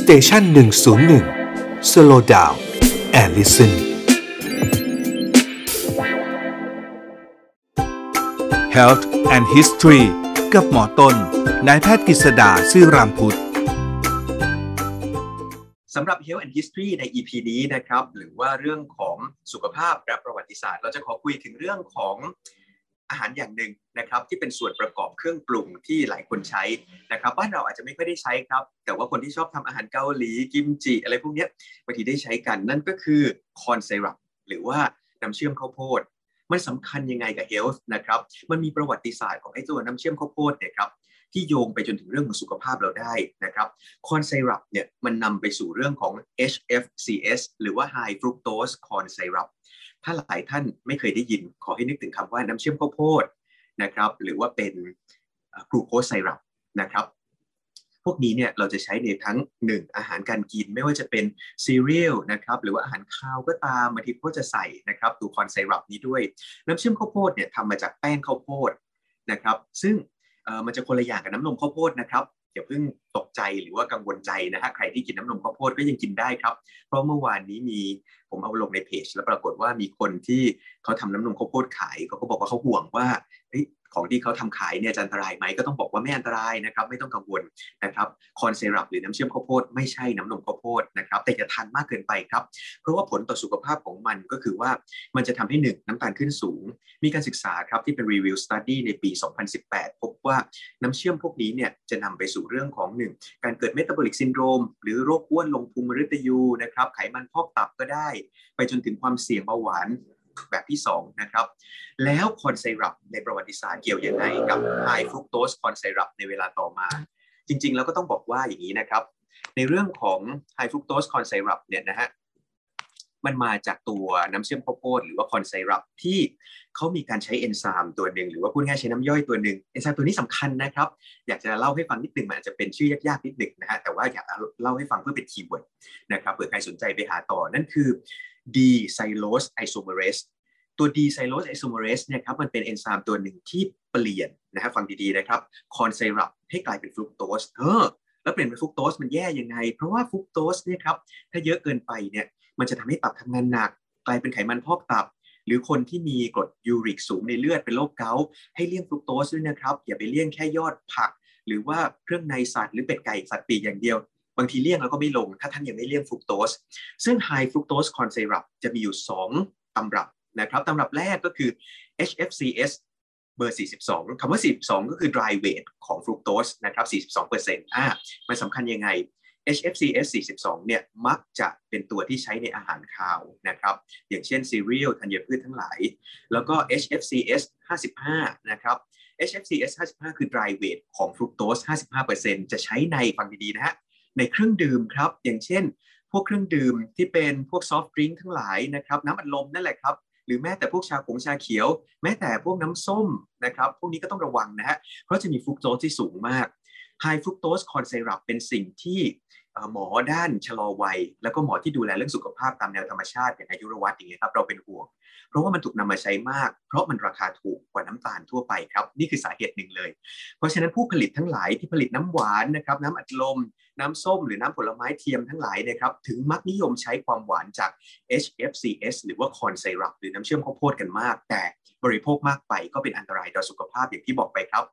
Station หนึ่งศูนย์หนึ่ง slow down and listen Health and History กับหมอต้น นายแพทย์กฤษดาซื่อรามพุทธสำหรับ Health and History ใน EP นี้นะครับ หรือว่าเรื่องของสุขภาพและประวัติศาสตร์ เราจะขอคุยถึงเรื่องของ อาหารอย่างหนึ่งนะครับที่เป็นส่วนประกอบเครื่องปรุงที่หลายคนใช้นะครับบ้านเราอาจจะไม่ค่อยได้ใช้ครับ แต่ว่าคนที่ชอบทำอาหารเกาหลีกิมจิอะไรพวกนี้บางทีได้ใช้กันนั่นก็คือคอนไซรัปหรือว่าน้ำเชื่อมข้าวโพดมันสำคัญยังไงกับเฮลท์นะครับมันมีประวัติศาสตร์ของไอ้ตัวน้ำเชื่อมข้าวโพดเนี่ยครับที่โยงไปจนถึงเรื่องของสุขภาพเราได้นะครับคอนไซรัปเนี่ยมันนำไปสู่เรื่องของ HFCS หรือว่า High Fructose Corn Syrup ถ้าหลายท่านไม่เคยได้ยินขอให้นึกถึงคำว่าน้ำเชื่อมข้าวโพดนะครับ หรือว่าเป็นกลูโคสไซรัปนะครับ พวกนี้เนี่ยเราจะใช้ในทั้ง 1 อาหารการกินไม่ว่าจะเป็นซีเรียลนะครับหรือว่าอาหารข้าวก็ตามบางทีก็จะใส่นะครับตัวคอนไซรัปนี้ด้วย น้ำเชื่อมข้าวโพดเนี่ยทำมาจากแป้งข้าวโพดนะครับ ซึ่งมันจะคนละอย่างกับน้ำนมข้าวโพดนะครับ อย่าเพิ่งตกใจหรือว่ากังวลใจนะฮะใครที่กินน้ำนมข้าวโพดก็ยังกินได้ครับ เพราะเมื่อวานนี้มีผมเอาลงในเพจ แล้วปรากฏว่ามีคนที่เขาทำน้ำนมข้าวโพดขายเขาก็บอกว่าเขาห่วงว่า ของที่เขาทำขายเนี่ยจะอันตรายไหมก็ต้องบอกว่าไม่อันตรายนะครับ ไม่ต้องกังวลนะครับ corn syrup หรือน้ำเชื่อมข้าวโพดไม่ใช่น้ำนมข้าวโพดนะครับ แต่อย่าทานมากเกินไปครับ เพราะว่าผลต่อสุขภาพของมันก็คือว่ามันจะทำให้หนึ่งน้ำตาลขึ้นสูง มีการศึกษาครับที่เป็น review study ในปี 2018 พบว่าน้ำเชื่อมพวกนี้เนี่ยจะนำไปสู่เรื่องของหนึ่งการเกิด metabolic syndrome หรือโรคอ้วนลงพุงมฤตยูนะครับไขมันพอกตับก็ได้ ไปจนถึงความเสี่ยงเบาหวาน แบบที่ 2 นะครับ แล้ว corn syrup ในประวัติศาสตร์เกี่ยวยังไงกับ high fructose corn syrup ในเวลาต่อมา จริงๆ แล้วก็ต้องบอกว่าอย่างนี้นะครับ ในเรื่องของ high fructose corn syrup เนี่ยนะฮะมันมาจากตัวน้ำเชื่อมข้าวโพดหรือว่า corn syrup ที่เขามีการใช้เอนไซม์ตัวหนึ่งหรือว่าพูดง่ายใช้น้ำย่อยตัวหนึ่งเอนไซม์ตัวนี้สำคัญนะครับ อยากจะเล่าให้ฟังนิดหนึ่งมันอาจจะเป็นชื่อยากๆนิดหนึ่งนะฮะแต่ว่าอยากเล่าให้ฟังเพื่อเป็น keyword นะครับเผื่อใครสนใจไปหาต่อนั่นคือ D-xylose isomerase ตัว D ไซโลสไอโซเมเรสเนี่ยครับมันเป็นเอนไซม์ตัวหนึ่งที่เปลี่ยนนะฮะฟังดีๆนะครับ corn syrup ให้กลายเป็นฟรุกโตสเออแล้วเปลี่ยนเป็นฟรุกโตสมันแย่ยังไง เพราะว่าฟรุกโตสเนี่ยครับถ้าเยอะเกินไปเนี่ยมันจะทำให้ตับทำงานหนัก กลายเป็นไขมันพอกตับ หรือคนที่มีกรดยูริกสูงในเลือดเป็นโรคเกาต์ให้เลี่ยงฟรุกโตสด้วยนะครับอย่าไปเลี่ยงแค่ยอดผัก หรือว่าเครื่องในสัตว์หรือเป็ดไก่สัตว์ปีกอย่างเดียว บางทีเลี่ยงแล้วก็ไม่ลง ถ้าท่านยังไม่เลี่ยงฟรุกโตสซึ่ง high fructose corn syrup จะมีอยู่ 2ตำรับนะครับตำรับแรกก็คือ HFCS เบอร์ 42 คำว่า 42 ก็คือ dry weight ของฟรุกโตสนะครับ42เปอร์เซ็นต์อ่ามันสำคัญยังไง HFCS 42 เนี่ย มักจะเป็นตัวที่ใช้ในอาหารคาวนะครับ อย่างเช่นซีเรียลธัญพืชทั้งหลาย แล้วก็ HFCS 55 นะครับ HFCS 55 คือ dry weight ของฟรุกโตส 55%จะใช้ในฟังดีๆนะฮะ ในเครื่องดื่มครับ อย่างเช่น พวกเครื่องดื่มที่เป็นพวกซอฟต์ดริงก์ทั้งหลายนะครับ น้ำอัดลมนั่นแหละครับ หรือแม้แต่พวกชาขงชาเขียว แม้แต่พวกน้ำส้มนะครับ พวกนี้ก็ต้องระวังนะฮะเพราะจะมีฟรุกโตสที่สูงมากไฮฟรุกโตสคอนไซรัปเป็นสิ่งที่ หมอด้านชะลอวัย แล้วก็หมอที่ดูแลเรื่องสุขภาพตามแนวธรรมชาติอย่างอายุรวัตอย่างเงี้ยครับเราเป็นห่วง เพราะว่ามันถูกนำมาใช้มาก เพราะมันราคาถูกกว่าน้ำตาลทั่วไปครับนี่คือสาเหตุหนึ่งเลย เพราะฉะนั้นผู้ผลิตทั้งหลายที่ผลิตน้ำหวานนะครับน้ำอัดลม น้ำส้มหรือน้ำผลไม้เทียมทั้งหลายนะครับถึงมักนิยมใช้ความหวานจาก HFCS หรือว่าคอนไซรัปหรือน้ำเชื่อมข้าวโพดกันมาก แต่บริโภคมากไปก็เป็นอันตรายต่อสุขภาพอย่างที่บอกไปครับ